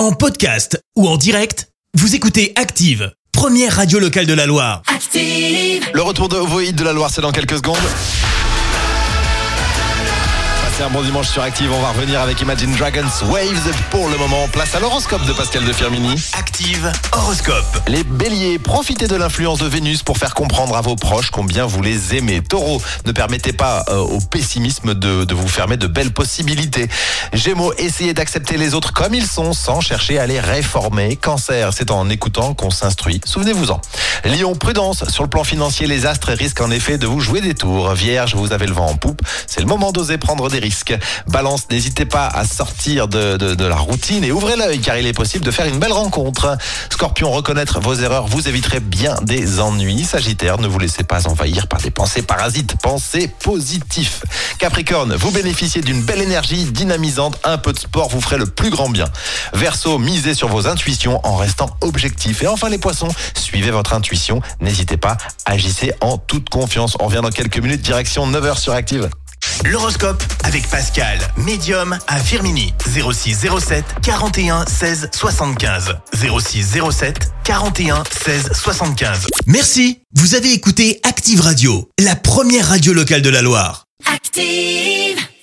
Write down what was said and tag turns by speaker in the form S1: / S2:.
S1: En podcast ou en direct, vous écoutez Active, première radio locale de la Loire.
S2: Active.
S3: Le retour de vos hits de la Loire, c'est dans quelques secondes. Passez un bon dimanche sur Active. On va revenir avec Imagine Dragons Waves. Pour le moment, place à l'horoscope de Pascal de Firmini.
S1: Active horoscope.
S3: Les béliers, profitez de l'influence de Vénus pour faire comprendre à vos proches combien vous les aimez. Taureau, ne permettez pas euh, au pessimisme de, de vous fermer de belles possibilités. Gémeaux, essayez d'accepter les autres comme ils sont sans chercher à les réformer. Cancer, c'est en écoutant qu'on s'instruit. Souvenez-vous-en. Lion, prudence. Sur le plan financier, les astres risquent en effet de vous jouer des tours. Vierge, vous avez le vent en poupe. C'est le moment d'oser prendre des risques. Balance, n'hésitez pas à sortir de, de- de la routine et ouvrez l'œil car il est possible de faire une belle rencontre. Scorpion, reconnaître vos erreurs vous éviterez bien des ennuis. Sagittaire, ne vous laissez pas envahir par des pensées parasites. Pensez positif. Capricorne, vous bénéficiez d'une belle énergie dynamisante. Un peu de sport vous ferait le plus grand bien. Verseau, misez sur vos intuitions en restant objectif. Et enfin les poissons, suivez votre intuition. N'hésitez pas, agissez en toute confiance. On revient dans quelques minutes, direction 9h sur Active.
S1: L'horoscope avec Pascal, médium à Firmini. 06 07 41 16 75. 06 07 41 16 75. Merci. Vous avez écouté Active Radio, la première radio locale de la Loire.
S2: Active.